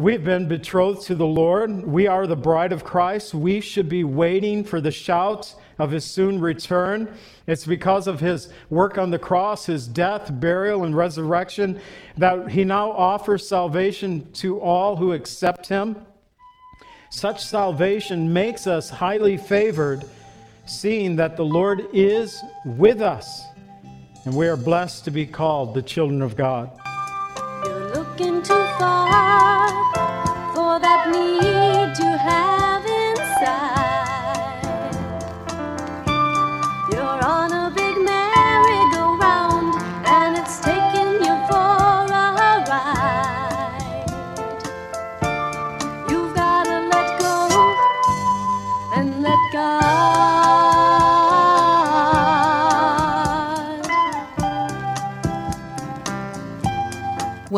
We've been betrothed to the Lord. We are the bride of Christ. We should be waiting for the shout of his soon return. It's because of his work on the cross, his death, burial, and resurrection that he now offers salvation to all who accept him. Such salvation makes us highly favored, seeing that the Lord is with us, and we are blessed to be called the children of God. You're looking too far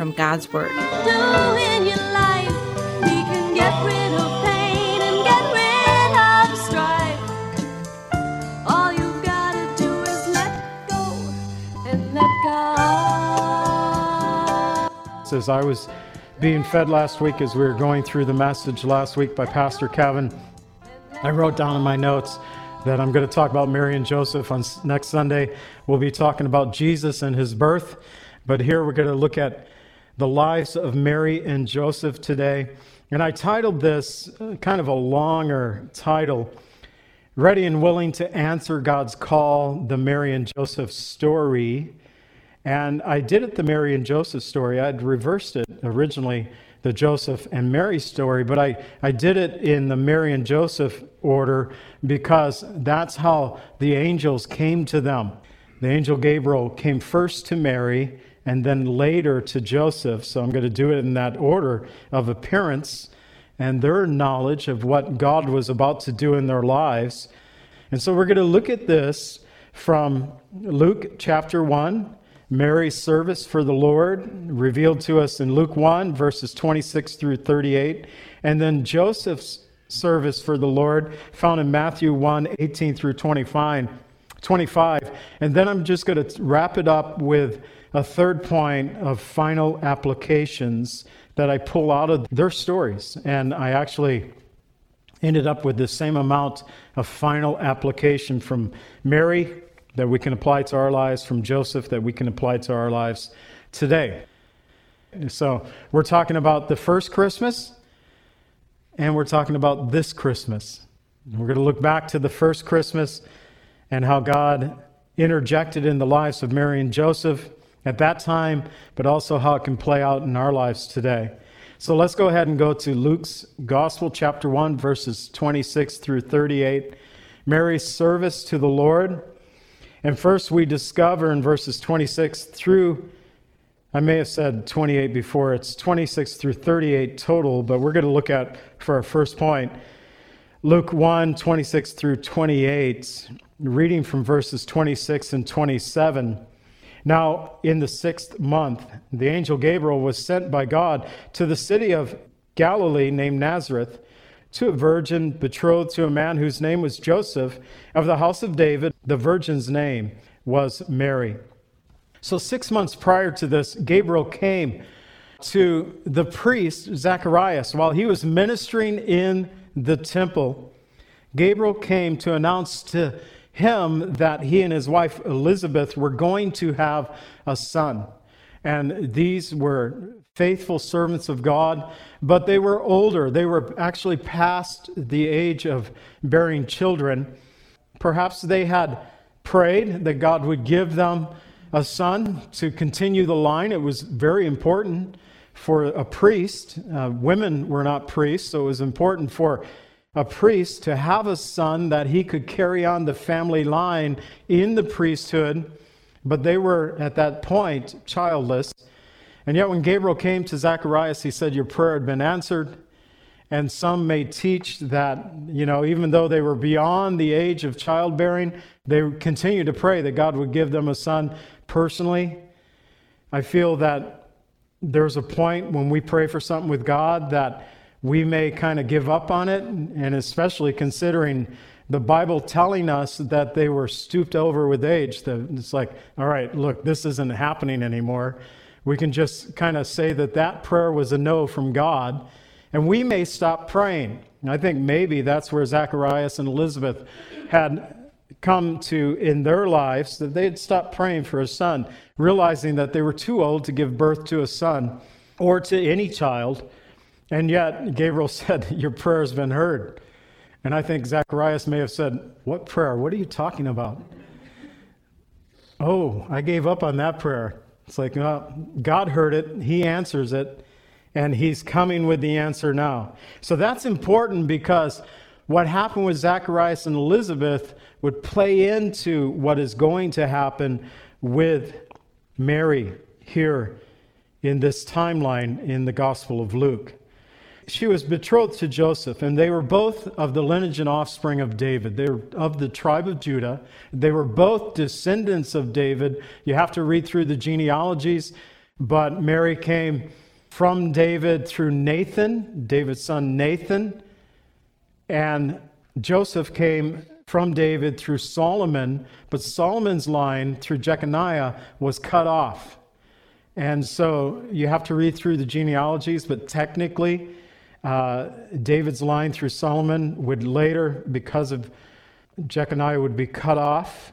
from God's Word. do in your life. He can get rid of pain and get rid of strife. All you've gotta do is let go and let God. As I was being fed last week, as we were going through the message last week by Pastor Kevin, I wrote down in my notes that I'm going to talk about Mary and Joseph on next Sunday. We'll be talking about Jesus and his birth, but here we're going to look at the lives of Mary and Joseph today. And I titled this uh, kind of a longer title Ready and Willing to Answer God's Call, the Mary and Joseph Story. And I did it the Mary and Joseph story. I'd reversed it originally, the Joseph and Mary story, but I, I did it in the Mary and Joseph order because that's how the angels came to them. The angel Gabriel came first to Mary and then later to Joseph. So I'm going to do it in that order of appearance and their knowledge of what God was about to do in their lives. And so we're going to look at this from Luke chapter 1, Mary's service for the Lord, revealed to us in Luke 1, verses 26 through 38, and then Joseph's service for the Lord, found in Matthew 1, 18 through 25. 25. And then I'm just going to wrap it up with a third point of final applications that I pull out of their stories. And I actually ended up with the same amount of final application from Mary that we can apply to our lives, from Joseph that we can apply to our lives today. So we're talking about the first Christmas, and we're talking about this Christmas. We're going to look back to the first Christmas and how God interjected in the lives of Mary and Joseph at that time, but also how it can play out in our lives today. So let's go ahead and go to Luke's Gospel, chapter 1, verses 26 through 38. Mary's service to the Lord. And first, we discover in verses 26 through, I may have said 28 before, it's 26 through 38 total, but we're going to look at for our first point Luke 1 26 through 28, reading from verses 26 and 27. Now, in the sixth month, the angel Gabriel was sent by God to the city of Galilee named Nazareth to a virgin betrothed to a man whose name was Joseph of the house of David. The virgin's name was Mary. So, six months prior to this, Gabriel came to the priest Zacharias while he was ministering in the temple. Gabriel came to announce to him that he and his wife Elizabeth were going to have a son. And these were faithful servants of God, but they were older. They were actually past the age of bearing children. Perhaps they had prayed that God would give them a son to continue the line. It was very important for a priest. Uh, women were not priests, so it was important for a priest to have a son that he could carry on the family line in the priesthood, but they were at that point childless. And yet, when Gabriel came to Zacharias, he said, Your prayer had been answered. And some may teach that, you know, even though they were beyond the age of childbearing, they continued to pray that God would give them a son personally. I feel that there's a point when we pray for something with God that we may kind of give up on it, and especially considering the Bible telling us that they were stooped over with age. That it's like, all right, look, this isn't happening anymore. We can just kind of say that that prayer was a no from God, and we may stop praying. I think maybe that's where Zacharias and Elizabeth had come to in their lives that they had stopped praying for a son, realizing that they were too old to give birth to a son or to any child. And yet, Gabriel said, Your prayer has been heard. And I think Zacharias may have said, What prayer? What are you talking about? Oh, I gave up on that prayer. It's like, God heard it, He answers it, and He's coming with the answer now. So that's important because what happened with Zacharias and Elizabeth would play into what is going to happen with Mary here in this timeline in the Gospel of Luke she was betrothed to Joseph, and they were both of the lineage and offspring of David. They were of the tribe of Judah. They were both descendants of David. You have to read through the genealogies, but Mary came from David through Nathan, David's son Nathan, and Joseph came from David through Solomon, but Solomon's line through Jeconiah was cut off. And so you have to read through the genealogies, but technically, uh, David's line through Solomon would later, because of Jeconiah, would be cut off.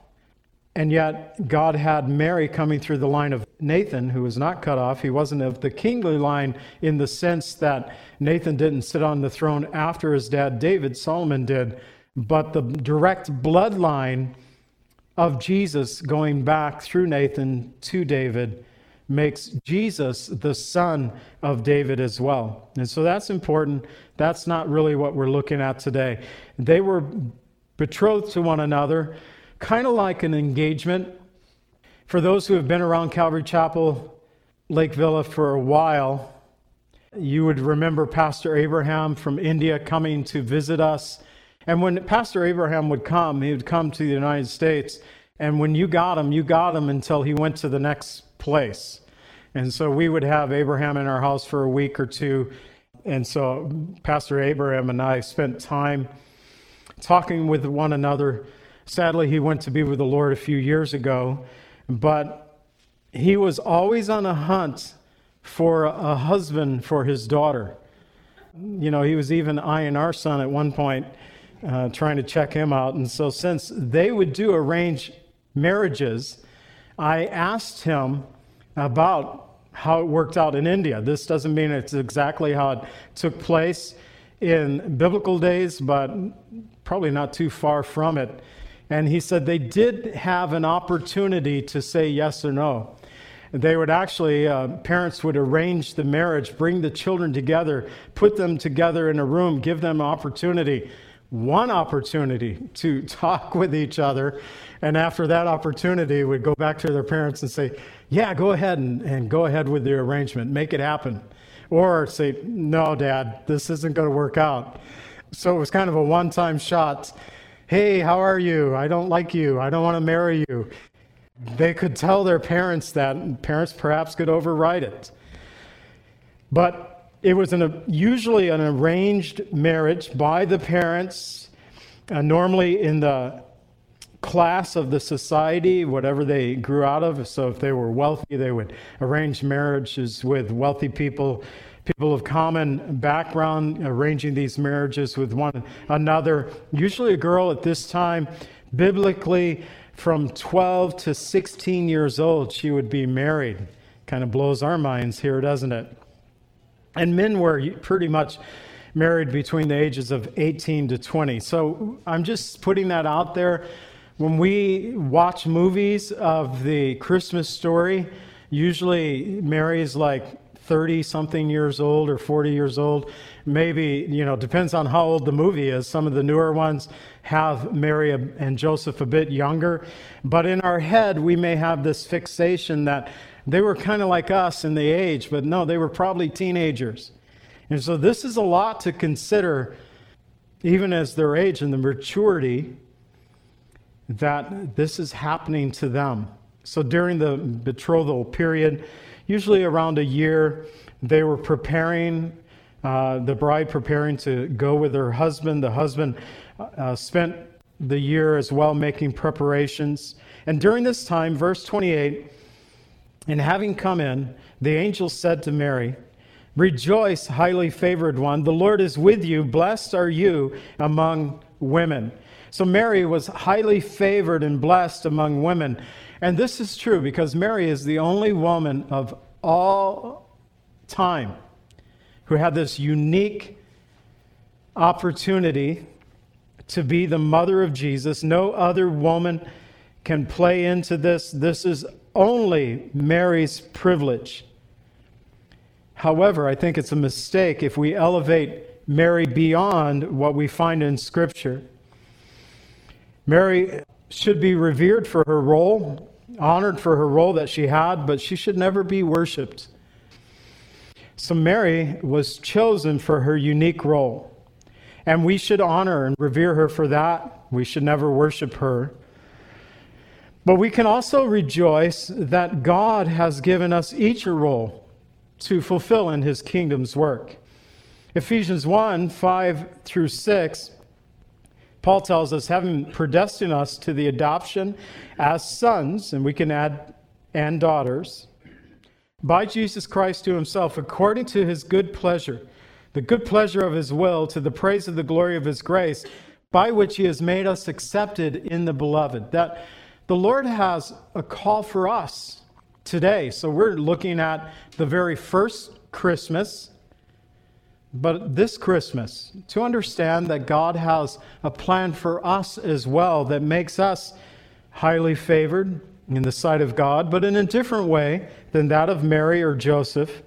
And yet, God had Mary coming through the line of Nathan, who was not cut off. He wasn't of the kingly line in the sense that Nathan didn't sit on the throne after his dad David, Solomon did, but the direct bloodline of Jesus going back through Nathan to David makes Jesus the son of David as well. And so that's important. That's not really what we're looking at today. They were betrothed to one another, kind of like an engagement. For those who have been around Calvary Chapel, Lake Villa for a while, you would remember Pastor Abraham from India coming to visit us. And when Pastor Abraham would come, he would come to the United States. And when you got him, you got him until he went to the next place. And so we would have Abraham in our house for a week or two. And so Pastor Abraham and I spent time talking with one another. Sadly, he went to be with the Lord a few years ago, but he was always on a hunt for a husband for his daughter. You know, he was even eyeing our son at one point, uh, trying to check him out. And so, since they would do arranged marriages, I asked him about how it worked out in India. This doesn't mean it's exactly how it took place in biblical days, but probably not too far from it. And he said they did have an opportunity to say yes or no. They would actually, uh, parents would arrange the marriage, bring the children together, put them together in a room, give them an opportunity, one opportunity to talk with each other. And after that opportunity, would go back to their parents and say, yeah, go ahead and, and go ahead with the arrangement, make it happen. Or say, no, dad, this isn't going to work out. So it was kind of a one time shot. Hey, how are you? I don't like you. I don't want to marry you. They could tell their parents that, and parents perhaps could override it. But it was an, usually an arranged marriage by the parents, uh, normally in the class of the society, whatever they grew out of. So if they were wealthy, they would arrange marriages with wealthy people, people of common background, arranging these marriages with one another. Usually a girl at this time, biblically, from 12 to 16 years old, she would be married. Kind of blows our minds here, doesn't it? And men were pretty much married between the ages of 18 to 20. So I'm just putting that out there when we watch movies of the Christmas story, usually Mary's like 30 something years old or 40 years old. Maybe, you know, depends on how old the movie is. Some of the newer ones have Mary and Joseph a bit younger. But in our head, we may have this fixation that they were kind of like us in the age, but no, they were probably teenagers. And so this is a lot to consider, even as their age and the maturity, that this is happening to them. So during the betrothal period, usually around a year, they were preparing, uh, the bride preparing to go with her husband. The husband uh, spent the year as well making preparations. And during this time, verse 28, and having come in, the angel said to Mary, Rejoice, highly favored one, the Lord is with you. Blessed are you among women. So Mary was highly favored and blessed among women. And this is true because Mary is the only woman of all time who had this unique opportunity to be the mother of Jesus. No other woman can play into this. This is only Mary's privilege. However, I think it's a mistake if we elevate Mary beyond what we find in Scripture. Mary should be revered for her role, honored for her role that she had, but she should never be worshiped. So, Mary was chosen for her unique role, and we should honor and revere her for that. We should never worship her. But we can also rejoice that God has given us each a role to fulfill in his kingdom's work. Ephesians 1 5 through 6, Paul tells us, having predestined us to the adoption as sons, and we can add, and daughters, by Jesus Christ to himself, according to his good pleasure, the good pleasure of his will, to the praise of the glory of his grace, by which he has made us accepted in the beloved. That the Lord has a call for us today. So we're looking at the very first Christmas, but this Christmas, to understand that God has a plan for us as well that makes us highly favored in the sight of God, but in a different way than that of Mary or Joseph.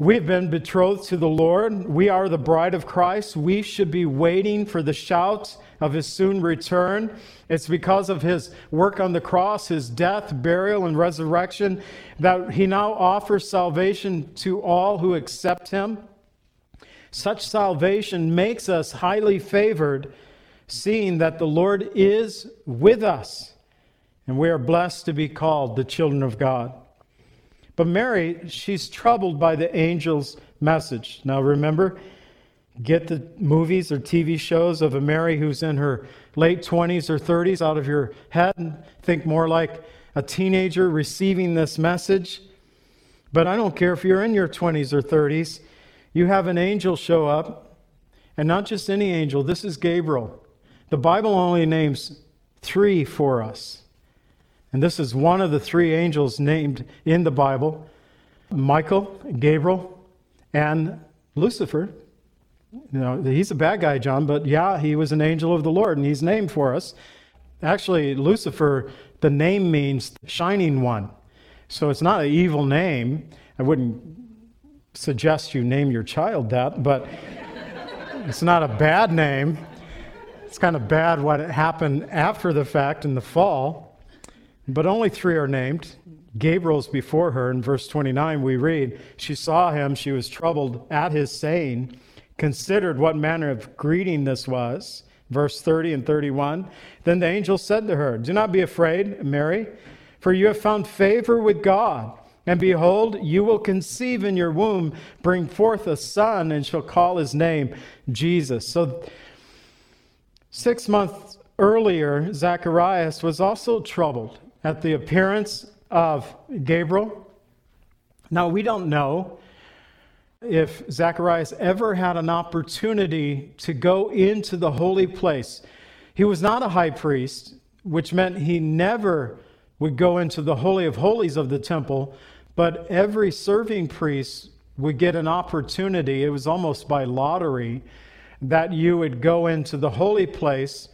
We've been betrothed to the Lord. We are the bride of Christ. We should be waiting for the shout of his soon return. It's because of his work on the cross, his death, burial, and resurrection that he now offers salvation to all who accept him. Such salvation makes us highly favored, seeing that the Lord is with us, and we are blessed to be called the children of God. But Mary, she's troubled by the angel's message. Now remember, get the movies or TV shows of a Mary who's in her late 20s or 30s out of your head and think more like a teenager receiving this message. But I don't care if you're in your 20s or 30s, you have an angel show up, and not just any angel, this is Gabriel. The Bible only names three for us. And this is one of the three angels named in the Bible Michael, Gabriel, and Lucifer. You know, he's a bad guy, John, but yeah, he was an angel of the Lord, and he's named for us. Actually, Lucifer, the name means shining one. So it's not an evil name. I wouldn't suggest you name your child that, but it's not a bad name. It's kind of bad what happened after the fact in the fall. But only three are named. Gabriel's before her. In verse 29, we read, She saw him, she was troubled at his saying, considered what manner of greeting this was. Verse 30 and 31. Then the angel said to her, Do not be afraid, Mary, for you have found favor with God. And behold, you will conceive in your womb, bring forth a son, and shall call his name Jesus. So, six months earlier, Zacharias was also troubled at the appearance of Gabriel. Now, we don't know if Zacharias ever had an opportunity to go into the holy place. He was not a high priest, which meant he never would go into the Holy of Holies of the temple, but every serving priest would get an opportunity. It was almost by lottery that you would go into the holy place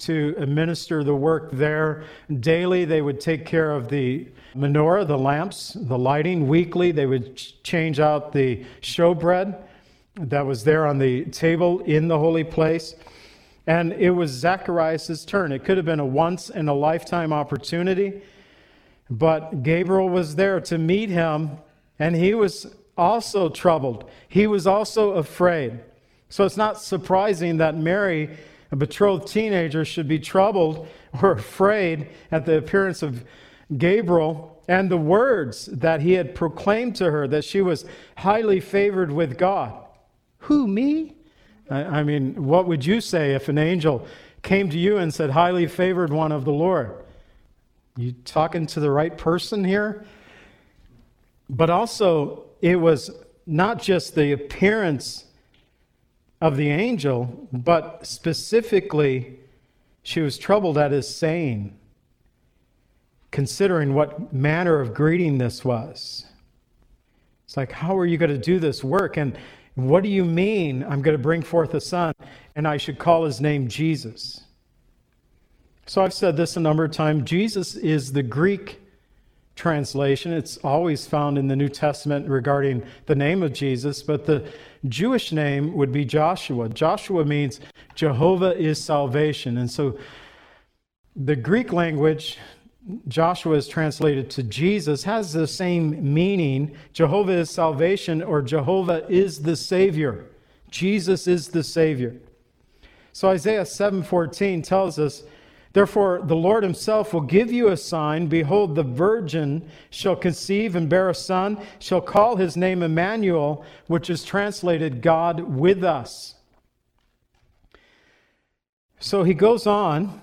to administer the work there. Daily, they would take care of the menorah, the lamps, the lighting. Weekly, they would change out the showbread that was there on the table in the holy place. And it was Zacharias' turn. It could have been a once in a lifetime opportunity, but Gabriel was there to meet him, and he was also troubled. He was also afraid. So it's not surprising that Mary, a betrothed teenager, should be troubled or afraid at the appearance of Gabriel and the words that he had proclaimed to her that she was highly favored with God. Who, me? I, mean, what would you say if an angel came to you and said, Highly favored one of the Lord? You talking to the right person here? But also, it was not just the appearance of the angel, but specifically, she was troubled at his saying, considering what manner of greeting this was. It's like, how are you going to do this work? And what do you mean I'm going to bring forth a son and I should call his name Jesus? So I've said this a number of times. Jesus is the Greek translation. It's always found in the New Testament regarding the name of Jesus, but the Jewish name would be Joshua. Joshua means Jehovah is salvation. And so the Greek language, Joshua is translated to Jesus, has the same meaning. Jehovah is salvation or Jehovah is the Savior. Jesus is the Savior. So Isaiah 7:14 tells us Therefore, the Lord himself will give you a sign. Behold, the virgin shall conceive and bear a son, shall call his name Emmanuel, which is translated God with us. So he goes on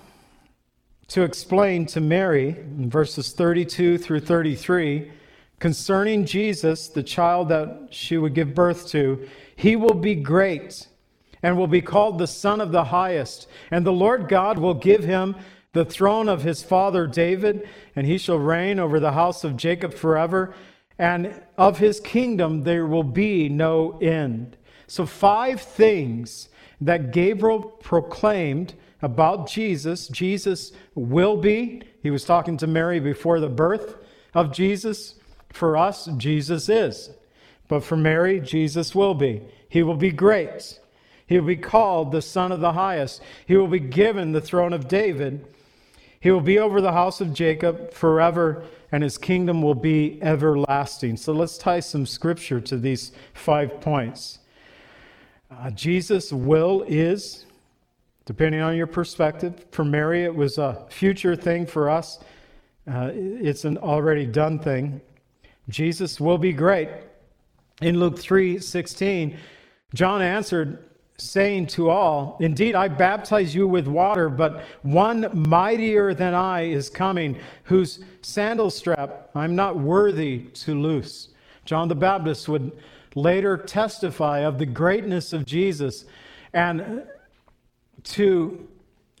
to explain to Mary in verses 32 through 33 concerning Jesus, the child that she would give birth to. He will be great and will be called the Son of the Highest. And the Lord God will give him the throne of his father David, and he shall reign over the house of Jacob forever, and of his kingdom there will be no end. So, five things that Gabriel proclaimed about Jesus. Jesus will be. He was talking to Mary before the birth of Jesus. For us, Jesus is. But for Mary, Jesus will be. He will be great. He will be called the Son of the Highest. He will be given the throne of David. He will be over the house of Jacob forever, and his kingdom will be everlasting. So let's tie some scripture to these five points. Uh, Jesus' will is, depending on your perspective, for Mary, it was a future thing. For us, uh, it's an already done thing. Jesus will be great. In Luke 3 16, John answered, saying to all, Indeed, I baptize you with water, but one mightier than I is coming, whose sandal strap I'm not worthy to loose. John the Baptist would later testify of the greatness of Jesus and to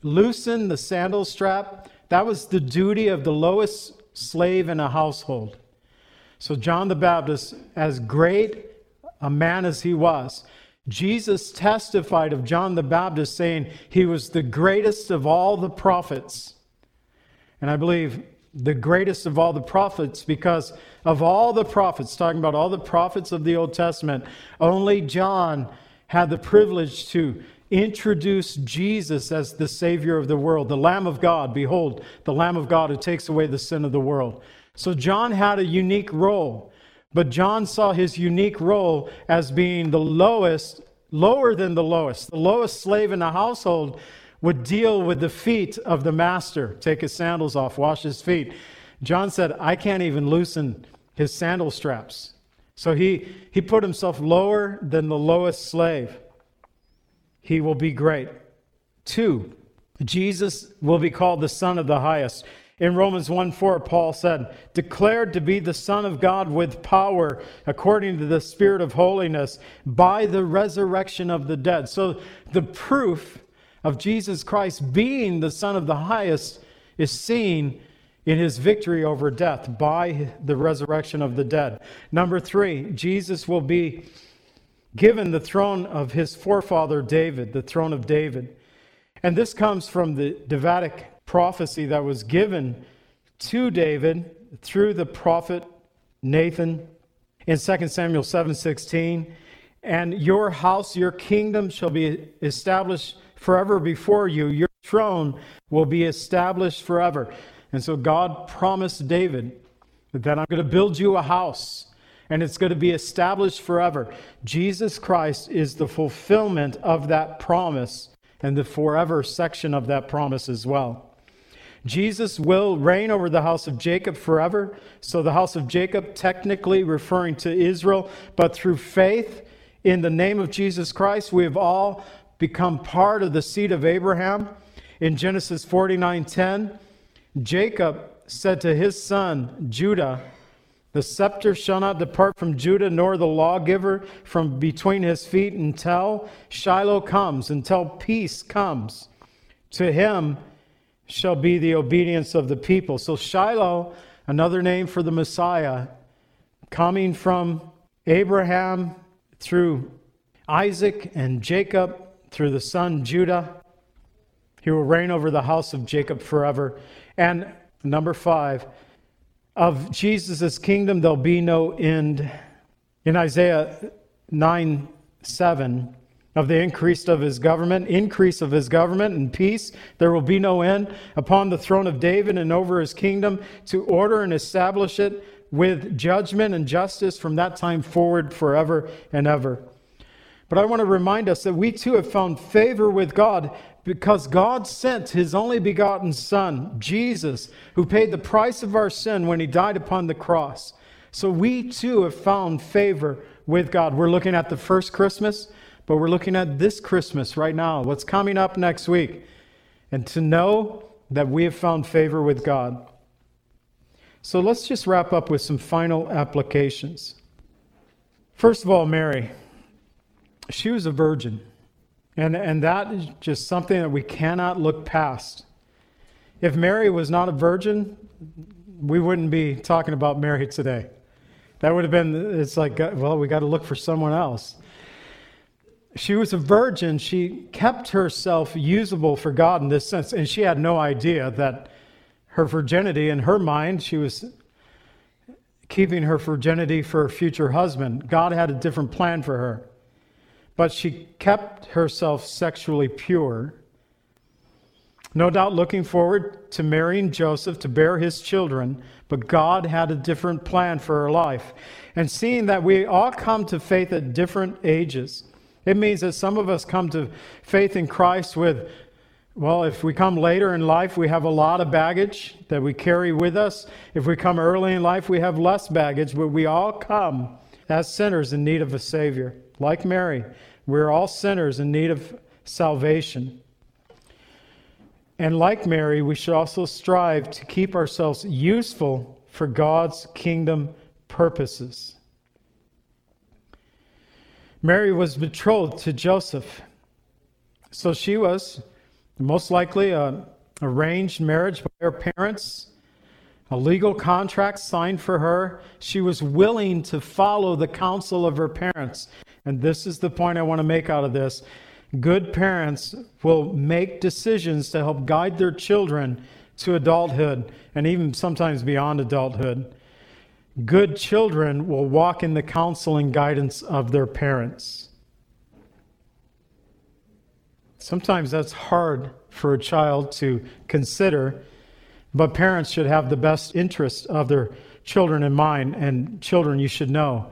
loosen the sandal strap, that was the duty of the lowest slave in a household. So, John the Baptist, as great a man as he was, Jesus testified of John the Baptist saying he was the greatest of all the prophets. And I believe the greatest of all the prophets because of all the prophets, talking about all the prophets of the Old Testament, only John had the privilege to introduce Jesus as the Savior of the world, the Lamb of God. Behold, the Lamb of God who takes away the sin of the world. So John had a unique role. But John saw his unique role as being the lowest, lower than the lowest. The lowest slave in the household would deal with the feet of the master, take his sandals off, wash his feet. John said, I can't even loosen his sandal straps. So he, he put himself lower than the lowest slave. He will be great. Two, Jesus will be called the Son of the Highest. In Romans 1 4, Paul said, declared to be the Son of God with power according to the Spirit of holiness by the resurrection of the dead. So the proof of Jesus Christ being the Son of the highest is seen in his victory over death by the resurrection of the dead. Number three, Jesus will be given the throne of his forefather David, the throne of David. And this comes from the Davidic prophecy that was given to David through the prophet Nathan in 2 Samuel 7:16 and your house your kingdom shall be established forever before you your throne will be established forever and so God promised David that I'm going to build you a house and it's going to be established forever. Jesus Christ is the fulfillment of that promise and the forever section of that promise as well. Jesus will reign over the house of Jacob forever. So, the house of Jacob, technically referring to Israel, but through faith in the name of Jesus Christ, we have all become part of the seed of Abraham. In Genesis 49:10, Jacob said to his son Judah, The scepter shall not depart from Judah, nor the lawgiver from between his feet until Shiloh comes, until peace comes. To him shall be the obedience of the people. So, Shiloh, another name for the Messiah, coming from Abraham through Isaac and Jacob, through the son Judah. He will reign over the house of Jacob forever. And number five, of Jesus' kingdom there'll be no end. In Isaiah 9 7, of the increase of his government, increase of his government and peace. There will be no end upon the throne of David and over his kingdom to order and establish it with judgment and justice from that time forward forever and ever. But I want to remind us that we too have found favor with God because God sent his only begotten Son, Jesus, who paid the price of our sin when he died upon the cross. So we too have found favor with God. We're looking at the first Christmas. But we're looking at this Christmas right now, what's coming up next week, and to know that we have found favor with God. So let's just wrap up with some final applications. First of all, Mary. She was a virgin. And, and that is just something that we cannot look past. If Mary was not a virgin, we wouldn't be talking about Mary today. That would have been, it's like, well, we got to look for someone else she was a virgin. She kept herself usable for God in this sense, and she had no idea that her virginity, in her mind, she was keeping her virginity for her future husband. God had a different plan for her. But she kept herself sexually pure. No doubt looking forward to marrying Joseph to bear his children, but God had a different plan for her life. And seeing that we all come to faith at different ages, it means that some of us come to faith in Christ with, well, if we come later in life, we have a lot of baggage that we carry with us. If we come early in life, we have less baggage, but we all come as sinners in need of a Savior. Like Mary, we're all sinners in need of salvation. And like Mary, we should also strive to keep ourselves useful for God's kingdom purposes. Mary was betrothed to Joseph. So she was most likely an arranged marriage by her parents, a legal contract signed for her. She was willing to follow the counsel of her parents. And this is the point I want to make out of this. Good parents will make decisions to help guide their children to adulthood and even sometimes beyond adulthood. Good children will walk in the counsel and guidance of their parents. Sometimes that's hard for a child to consider, but parents should have the best interest of their children in mind. And children, you should know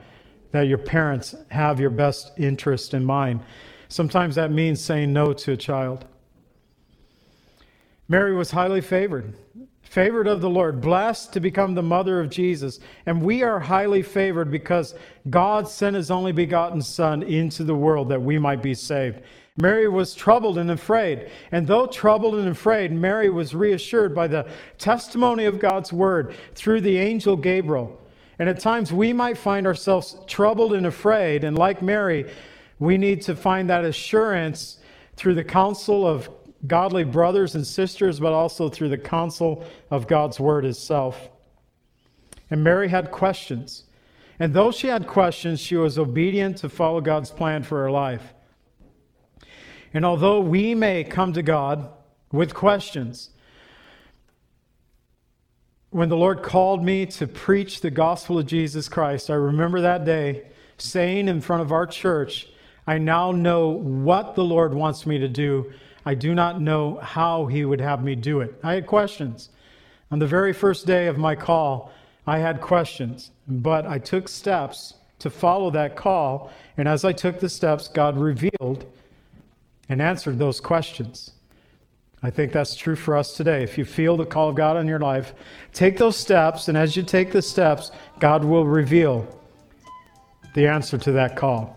that your parents have your best interest in mind. Sometimes that means saying no to a child. Mary was highly favored favored of the Lord, blessed to become the mother of Jesus. And we are highly favored because God sent his only begotten Son into the world that we might be saved. Mary was troubled and afraid. And though troubled and afraid, Mary was reassured by the testimony of God's word through the angel Gabriel. And at times we might find ourselves troubled and afraid. And like Mary, we need to find that assurance through the counsel of godly brothers and sisters, but also through the counsel of God's word itself. And Mary had questions. And though she had questions, she was obedient to follow God's plan for her life. And although we may come to God with questions, when the Lord called me to preach the gospel of Jesus Christ, I remember that day saying in front of our church, I now know what the Lord wants me to do I do not know how he would have me do it. I had questions. On the very first day of my call, I had questions, but I took steps to follow that call. And as I took the steps, God revealed and answered those questions. I think that's true for us today. If you feel the call of God on your life, take those steps, and as you take the steps, God will reveal the answer to that call.